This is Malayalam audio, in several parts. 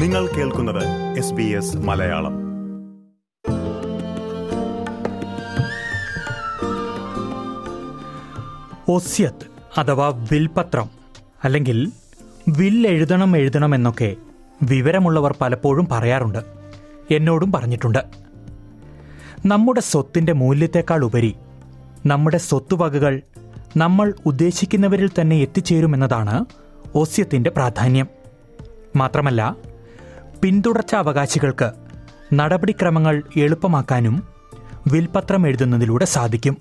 നിങ്ങൾ കേൾക്കുന്നത് എസ് ബി എസ് മലയാളം. ഒസ്യത്ത് അഥവാ വിൽപത്രം അല്ലെങ്കിൽ വിൽ എഴുതണം എന്നൊക്കെ വിവരമുള്ളവർ പലപ്പോഴും പറയാറുണ്ട്. എന്നോടും പറഞ്ഞിട്ടുണ്ട്. നമ്മുടെ സ്വത്തിന്റെ മൂല്യത്തെക്കാൾ ഉപരി നമ്മുടെ സ്വത്തുവകകൾ നമ്മൾ ഉദ്ദേശിക്കുന്നവരിൽ തന്നെ എത്തിച്ചേരുമെന്നതാണ് ഓസ്യത്തിന്റെ പ്രാധാന്യം. മാത്രമല്ല പിന്തുടർച്ച അവകാശികൾക്ക് നടപടിക്രമങ്ങൾ എളുപ്പമാക്കാനും വിൽപത്രം എഴുതുന്നതിലൂടെ സാധിക്കും.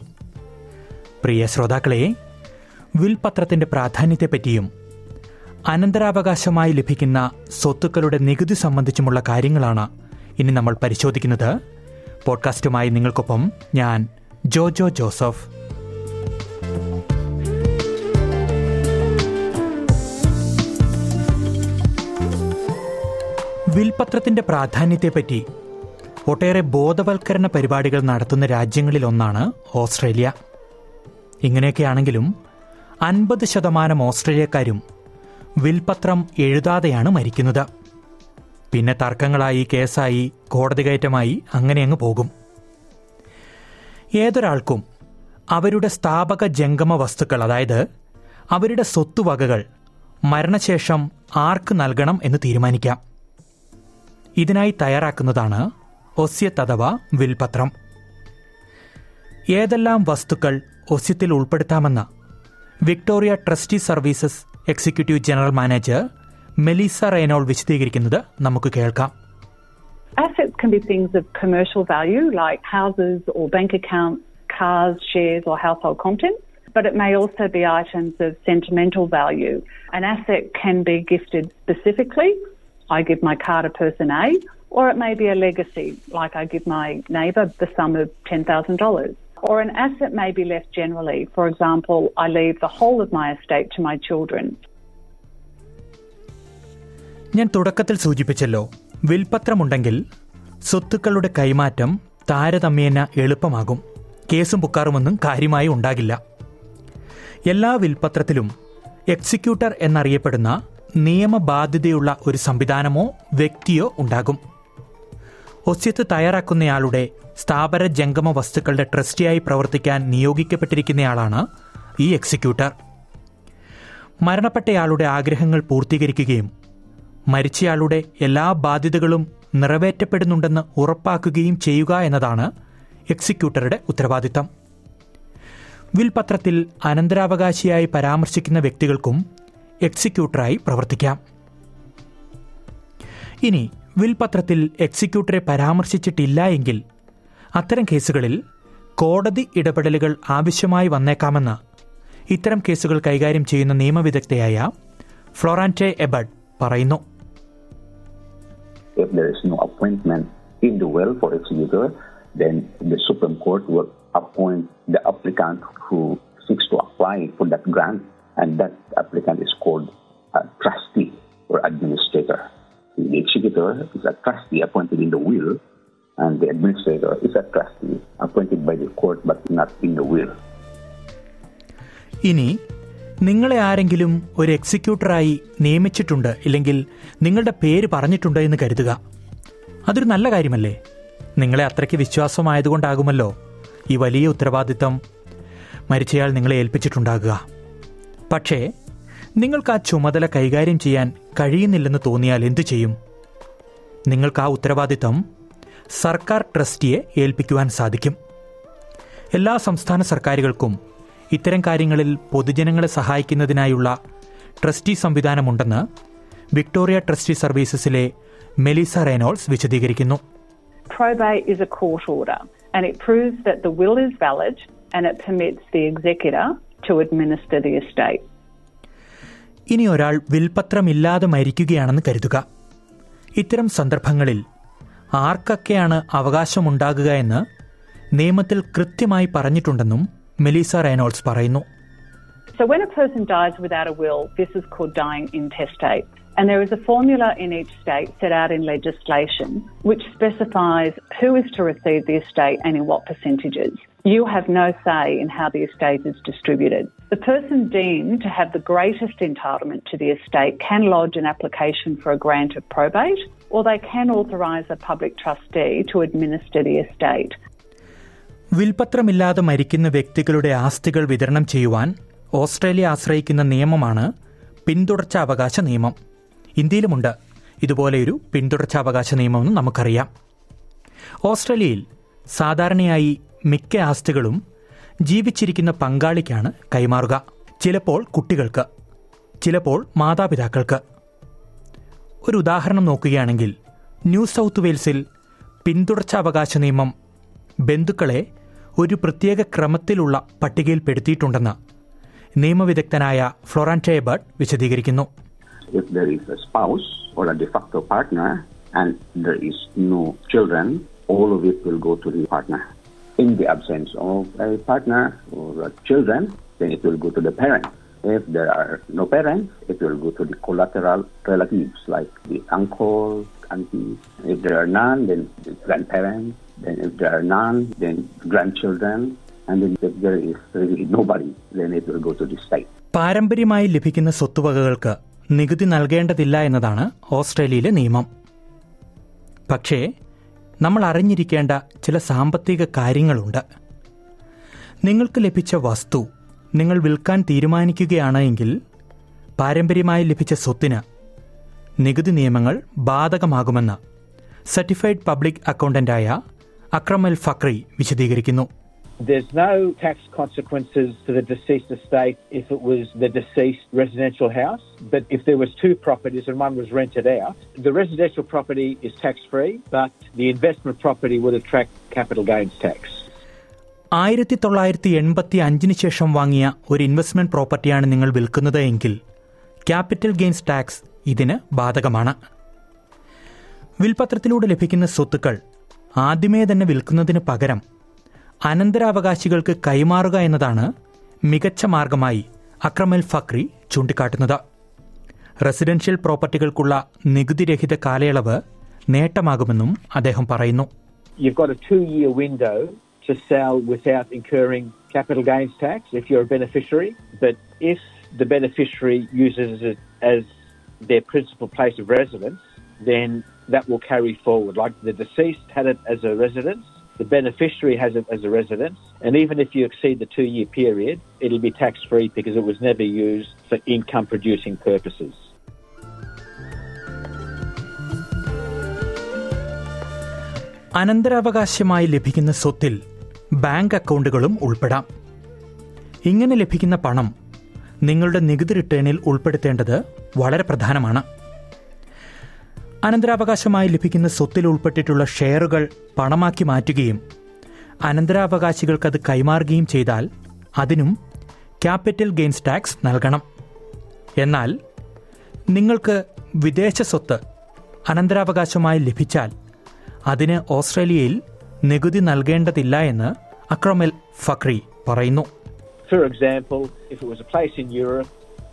പ്രിയ ശ്രോതാക്കളെ വിൽപത്രത്തിന്റെ പ്രാധാന്യത്തെപ്പറ്റിയും അനന്തരാവകാശമായി ലഭിക്കുന്ന സ്വത്തുക്കളുടെ നികുതി സംബന്ധിച്ചുമുള്ള കാര്യങ്ങളാണ് ഇനി നമ്മൾ പരിശോധിക്കുന്നത്. പോഡ്കാസ്റ്റുമായി നിങ്ങൾക്കൊപ്പം ഞാൻ ജോജോ ജോസഫ്. വിൽപത്രത്തിന്റെ പ്രാധാന്യത്തെപ്പറ്റി ഒട്ടേറെ ബോധവൽക്കരണ പരിപാടികൾ നടത്തുന്ന രാജ്യങ്ങളിലൊന്നാണ് ഓസ്ട്രേലിയ. ഇങ്ങനെയൊക്കെയാണെങ്കിലും അൻപത് ശതമാനം ഓസ്ട്രേലിയക്കാരും വിൽപത്രം എഴുതാതെയാണ് മരിക്കുന്നത്. പിന്നെ തർക്കങ്ങളായി കേസായി കോടതി കയറ്റമായി അങ്ങനെ അങ്ങ് പോകും. ഏതൊരാൾക്കും അവരുടെ സ്ഥാപക ജംഗമ വസ്തുക്കൾ അതായത് അവരുടെ സ്വത്തുവകകൾ മരണശേഷം ആർക്ക് നൽകണം എന്ന് തീരുമാനിക്കാം. ഇതിനായി തയ്യാറാക്കുന്നതാണ് ഒസ്യത്ത് അഥവാ വിൽപത്രം ഏതെല്ലാം വസ്തുക്കൾ ഒസ്യത്തിൽ ഉൾപ്പെടുത്താമെന്ന് Victoria trustee services executive general manager Melissa Reynolds വിശദീകരിക്കുന്നത് നമുക്ക് കേൾക്കാം Assets can be things of commercial value like houses or bank accounts, cars, shares, or household contents. But it may also be items of sentimental value. An asset can be gifted specifically. I give my car to person A, or it may be a legacy, like I give my neighbour the sum of $10,000. Or an asset may be left generally. For example, I leave the whole of my estate to my children. ഞാൻ തുടക്കത്തിൽ സൂചിപ്പിച്ചല്ലോ വിൽപത്രമുണ്ടെങ്കിൽ സ്വത്തുക്കളുടെ കൈമാറ്റം താരതമ്യേന എളുപ്പമാകും കേസും പുക്കാറുമൊന്നും കാര്യമായി ഉണ്ടാകില്ല എല്ലാ വിൽപത്രത്തിലും എക്സിക്യൂട്ടർ എന്നറിയപ്പെടുന്ന നിയമബാധ്യതയുള്ള ഒരു സംവിധാനമോ വ്യക്തിയോ ഉണ്ടാകും. ഒസ്യത്ത് തയ്യാറാക്കുന്നയാളുടെ സ്ഥാപന ജംഗമ വസ്തുക്കളുടെ ട്രസ്റ്റിയായി പ്രവർത്തിക്കാൻ നിയോഗിക്കപ്പെട്ടിരിക്കുന്നയാളാണ് ഈ എക്സിക്യൂട്ടർ. മരണപ്പെട്ടയാളുടെ ആഗ്രഹങ്ങൾ പൂർത്തീകരിക്കുകയും മരിച്ചയാളുടെ എല്ലാ ബാധ്യതകളും നിറവേറ്റപ്പെടുന്നുണ്ടെന്ന് ഉറപ്പാക്കുകയും ചെയ്യുക എന്നതാണ് എക്സിക്യൂട്ടറുടെ ഉത്തരവാദിത്തം. വിൽപത്രത്തിൽ അനന്തരാവകാശിയായി പരാമർശിക്കുന്ന വ്യക്തികൾക്കും എക്സിക്യൂട്ടറായി പ്രവർത്തിക്കാം. ഇനി വിൽപത്രത്തിൽ എക്സിക്യൂട്ടറെ പരാമർശിച്ചിട്ടില്ല എങ്കിൽ അത്തരം കേസുകളിൽ കോടതി ഇടപെടലുകൾ ആവശ്യമായി വന്നേക്കാമെന്ന് ഇത്തരം കേസുകൾ കൈകാര്യം ചെയ്യുന്ന നിയമവിദഗ്ധയായ ഫ്ലോറാന്റെ എബഡ് പറയുന്നു. If there is no appointment in the for executor, then the Supreme Court appoint the applicant who seeks to apply for that grant, and that applicant is called a trustee or administrator. The executor is a trustee appointed in the will, and the administrator is a trustee appointed by the court but not in the will. ഇനി നിങ്ങളെ ആരെങ്കിലും ഒരു എക്സിക്യൂട്ടറായി നിയമിച്ചിട്ടുണ്ട് ഇല്ലെങ്കിൽ നിങ്ങളുടെ പേര് പറഞ്ഞിട്ടുണ്ട് എന്ന് കരുതുക അതൊരു നല്ല കാര്യമല്ലേ നിങ്ങളെ അത്രയ്ക്ക് വിശ്വാസമായതുകൊണ്ടാകുമല്ലോ ഈ വലിയ ഉത്തരവാദിത്തം മരിച്ചയാൾ നിങ്ങളെ ഏൽപ്പിച്ചിട്ടുണ്ടാകുക പക്ഷേ നിങ്ങൾക്ക് ആ ചുമതല കൈകാര്യം ചെയ്യാൻ കഴിയുന്നില്ലെന്ന് തോന്നിയാൽ എന്തു ചെയ്യും? നിങ്ങൾക്ക് ആ ഉത്തരവാദിത്തം സർക്കാർ ട്രസ്റ്റിയെ ഏൽപ്പിക്കുവാൻ സാധിക്കും. എല്ലാ സംസ്ഥാന സർക്കാരുകൾക്കും ഇത്തരം കാര്യങ്ങളിൽ പൊതുജനങ്ങളെ സഹായിക്കുന്നതിനായുള്ള ട്രസ്റ്റി സംവിധാനമുണ്ടെന്ന് വിക്ടോറിയ ട്രസ്റ്റി സർവീസസിലെ മെലിസ റെനോൾസ് വിശദീകരിക്കുന്നു. And it proves that the will is valid and it permits the executor to administer the estate. ഇനി ഒരാൾ വിൽപത്രമില്ലാതെ മരിക്കുകയാണെന്ന് കരുതുക ഇത്തരം സന്ദർഭങ്ങളിൽ ആർക്കൊക്കെയാണ് അവകാശമുണ്ടാകുക എന്ന് നിയമത്തിൽ കൃത്യമായി പറഞ്ഞിട്ടുണ്ടെന്നും മെലീസ റെയ്നോൾസ് പറയുന്നു So when a person dies without a will, this is called dying intestate. And there is a formula in each state set out in legislation which specifies who is to receive the estate and in what percentages. You have no say in how the estate is distributed. The person deemed to have the greatest entitlement to the estate can lodge an application for a grant of probate, or they can authorise a public trustee to administer the estate. വിൽപത്രമില്ലാതെ മരിക്കുന്ന വ്യക്തികളുടെ ആസ്തികൾ വിതരണം ചെയ്യുവാൻ ഓസ്ട്രേലിയ ആശ്രയിക്കുന്ന നിയമമാണ് പിന്തുടർച്ചാവകാശ നിയമം ഇന്ത്യയിലുമുണ്ട് ഇതുപോലെയൊരു പിന്തുടർച്ചാവകാശ നിയമമെന്ന് നമുക്കറിയാം ഓസ്ട്രേലിയയിൽ സാധാരണയായി മിക്ക ആസ്തികളും ജീവിച്ചിരിക്കുന്ന പങ്കാളിക്കാണ് കൈമാറുക. ചിലപ്പോൾ കുട്ടികൾക്ക് ചിലപ്പോൾ മാതാപിതാക്കൾക്ക്. ഒരു ഉദാഹരണം നോക്കുകയാണെങ്കിൽ ന്യൂ സൗത്ത് വെയിൽസിൽ പിന്തുടർച്ച അവകാശ നിയമം ബന്ധുക്കളെ ഒരു പ്രത്യേക ക്രമത്തിലുള്ള പട്ടികയിൽപ്പെടുത്തിയിട്ടുണ്ടെന്ന് നിയമവിദഗ്ധനായ ഫ്ലോറാന്റെ വിശദീകരിക്കുന്നു. If there is a spouse or a de facto partner and there is no children, all of it will go to the partner. In the absence of a partner or a children, then it will go to the parent. If there are no parents, it will go to the collateral relatives like the uncle, auntie. If there are none, then the grandparents. Then if there are none, then grandchildren. And then if there is really nobody, then it will go to the state. പാരമ്പര്യമായി ലഭിക്കുന്ന സ്വത്തുവകകൾക്ക് നികുതി നൽകേണ്ടതില്ല എന്നതാണ് ഓസ്ട്രേലിയയിലെ നിയമം പക്ഷേ നമ്മൾ അറിഞ്ഞിരിക്കേണ്ട ചില സാമ്പത്തിക കാര്യങ്ങളുണ്ട്. നിങ്ങൾക്ക് ലഭിച്ച വസ്തു നിങ്ങൾ വിൽക്കാൻ തീരുമാനിക്കുകയാണെങ്കിൽ പാരമ്പര്യമായി ലഭിച്ച സ്വത്തിന് നികുതി നിയമങ്ങൾ ബാധകമാകുമെന്ന് സർട്ടിഫൈഡ് പബ്ലിക് അക്കൗണ്ടന്റായ അക്രമൽ ഫക്രി വിശദീകരിക്കുന്നു. There's no tax consequences to the deceased estate if it was the deceased residential house, but if there was two properties and one was rented out, the residential property is tax free, but the investment property would attract capital gains tax. ആയിരത്തി തൊള്ളായിരത്തി എൺപത്തി അഞ്ചിന് ശേഷം വാങ്ങിയ ഒരു ഇൻവെസ്റ്റ്മെന്റ് പ്രോപ്പർട്ടിയാണ് നിങ്ങൾ വിൽക്കുന്നത് എങ്കിൽ ക്യാപിറ്റൽ ഗെയിൻസ് ടാക്സ് ഇതിന് ബാധകമാണ് വിൽപത്രത്തിലൂടെ ലഭിക്കുന്ന സ്വത്തുക്കൾ ആദ്യമേ തന്നെ വിൽക്കുന്നതിന് പകരം അനന്തരാവകാശികൾക്ക് കൈമാറുക എന്നതാണ് മികച്ച മാർഗമായി അക്രമൽ ഫക്രി ചൂണ്ടിക്കാട്ടുന്നത് റെസിഡൻഷ്യൽ പ്രോപ്പർട്ടികൾക്കുള്ള നികുതിരഹിത കാലയളവ് നേട്ടമാകുമെന്നും അദ്ദേഹം പറയുന്നു You've got a two year window to sell without incurring capital gains tax if you're a beneficiary, but if the beneficiary uses it as their principal place of residence, then that will carry forward. Like the deceased had it as a residence, the beneficiary has it as a residence, and even if you exceed the two year period, it'll be tax free because it was never used for income producing purposes. അനന്തരാവകാശമായി ലഭിക്കുന്ന സ്വത്തിൽ ബാങ്ക് അക്കൗണ്ടുകളും ഉൾപ്പെടാം ഇങ്ങനെ ലഭിക്കുന്ന പണം നിങ്ങളുടെ നികുതി റിട്ടേണിൽ ഉൾപ്പെടുത്തേണ്ടത് വളരെ പ്രധാനമാണ് അനന്തരാവകാശമായി ലഭിക്കുന്ന സ്വത്തിൽ ഉൾപ്പെട്ടിട്ടുള്ള ഷെയറുകൾ പണമാക്കി മാറ്റുകയും അനന്തരാവകാശികൾക്കത് കൈമാറുകയും ചെയ്താൽ അതിനും ക്യാപിറ്റൽ ഗെയിൻസ് ടാക്സ് നൽകണം. എന്നാൽ നിങ്ങൾക്ക് വിദേശ സ്വത്ത് അനന്തരാവകാശമായി ലഭിച്ചാൽ അതിന് ഓസ്ട്രേലിയയിൽ നികുതി നൽകേണ്ടതില്ല എന്ന് അക്രമൽ ഫക്രി പറയുന്നു. For example if it was a place in Europe,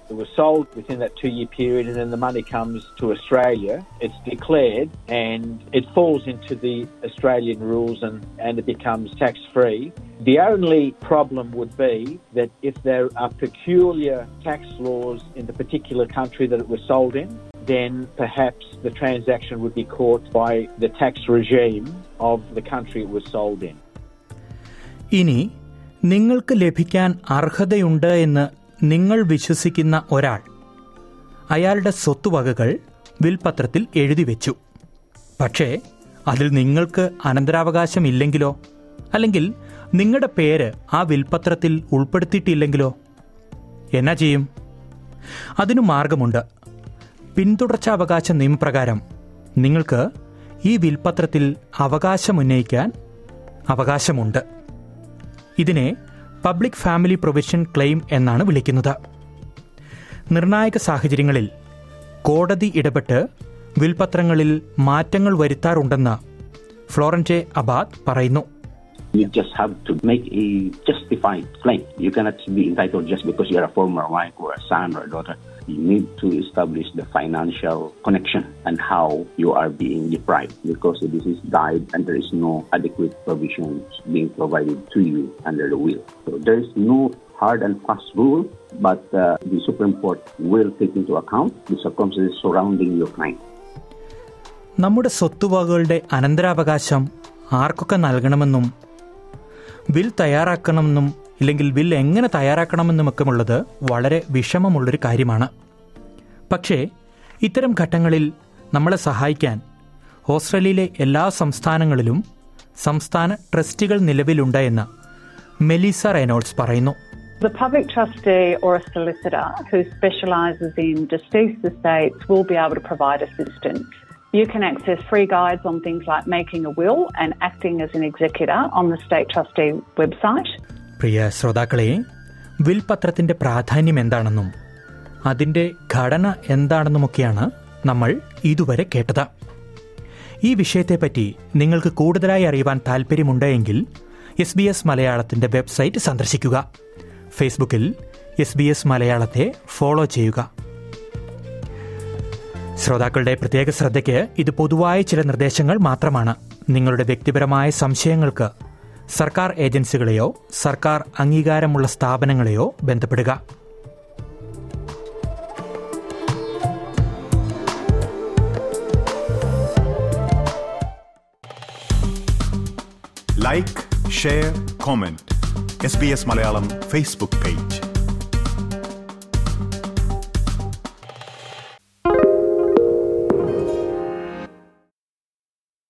it was sold within that two year period, and then the money comes to Australia, it's declared and it falls into the Australian rules and, and it becomes tax free. The only problem would be that if there are peculiar tax laws in the particular country that it was sold in, then perhaps the transaction would be caught by the tax regime of the country it was sold in. ഇനി നിങ്ങൾക്ക് ലഭിക്കാൻ അർഹതയുണ്ട് എന്ന് നിങ്ങൾ വിശ്വസിക്കുന്ന ഒരാൾ അയാളുടെ സ്വത്തുവകകൾ വിൽപത്രത്തിൽ എഴുതി വെച്ചു. പക്ഷേ അതിൽ നിങ്ങൾക്ക് അനന്തരാവകാശമില്ലെങ്കിലോ അല്ലെങ്കിൽ നിങ്ങളുടെ പേര് ആ വിൽപത്രത്തിൽ ഉൾപ്പെടുത്തിയിട്ടില്ലെങ്കിലോ? എന്നാ ചെയ്യും? അതിനു മാർഗമുണ്ട്. പിന്തുടർച്ചാവകാശ നിയമപ്രകാരം നിങ്ങൾക്ക് ഈ വിൽപത്രത്തിൽ അവകാശമുന്നയിക്കാൻ അവകാശമുണ്ട്. ഇതിനെ പബ്ലിക് ഫാമിലി പ്രൊവിഷൻ ക്ലെയിം എന്നാണ് വിളിക്കുന്നത് നിർണായക സാഹചര്യങ്ങളിൽ കോടതി ഇടപെട്ട് വിൽപത്രങ്ങളിൽ മാറ്റങ്ങൾ വരുത്താറുണ്ടെന്ന് ഫ്ലോറൻറെ അബാദ് പറയുന്നു You just have to make a justified claim. You cannot be entitled just because you're a former wife or a son or a daughter. You need to establish the financial connection and how you are being deprived because this is died and there is no adequate provisions being provided to you under the will. So there is no hard and fast rule, but uh, the Supreme Court will take into account the circumstances surrounding your claim. നമ്മുടെ സ്വത്തുവകകളുടെ അനന്തരാവകാശം ആർക്കൊക്കെ നൽകണമെന്നും ബിൽ തയ്യാറാക്കണമെന്നും ഇല്ലെങ്കിൽ ബിൽ എങ്ങനെ തയ്യാറാക്കണമെന്നുമൊക്കെയുള്ളത് വളരെ വിഷമമുള്ളൊരു കാര്യമാണ് പക്ഷേ ഇത്തരം ഘട്ടങ്ങളിൽ നമ്മളെ സഹായിക്കാൻ ഓസ്ട്രേലിയയിലെ എല്ലാ സംസ്ഥാനങ്ങളിലും സംസ്ഥാന ട്രസ്റ്റുകൾ നിലവിലുണ്ട് എന്ന് മെലീസ റെനോൾഡ്സ് പറയുന്നു The public trustee or a solicitor who specialises in deceased estates will be able to provide assistance. You can access free guides on things like making a will and acting as an executor on the State Trustee website. പ്രിയ ശ്രോതാക്കളെ വിൽപത്രത്തിന്റെ പ്രാധാന്യം എന്താണെന്നും അതിന്റെ ഘടന എന്താണെന്നുമൊക്കെയാണ് നമ്മൾ ഇതുവരെ കേട്ടത്. ഈ വിഷയത്തെപ്പറ്റി നിങ്ങൾക്ക് കൂടുതലായി അറിയുവാൻ താൽപ്പര്യമുണ്ടെങ്കിൽ എസ് ബി എസ് മലയാളത്തിന്റെ വെബ്സൈറ്റ് സന്ദർശിക്കുക. ഫേസ്ബുക്കിൽ എസ് ബി എസ് മലയാളത്തെ ഫോളോ ചെയ്യുക. ശ്രോതാക്കളുടെ പ്രത്യേക ശ്രദ്ധയ്ക്ക് ഇത് പൊതുവായ ചില നിർദ്ദേശങ്ങൾ മാത്രമാണ്. നിങ്ങളുടെ വ്യക്തിപരമായ സംശയങ്ങൾക്ക് സർക്കാർ ഏജൻസികളെയോ സർക്കാർ അംഗീകാരമുള്ള സ്ഥാപനങ്ങളെയോ ബന്ധപ്പെടുക. Like share comment S B S Malayalam Facebook page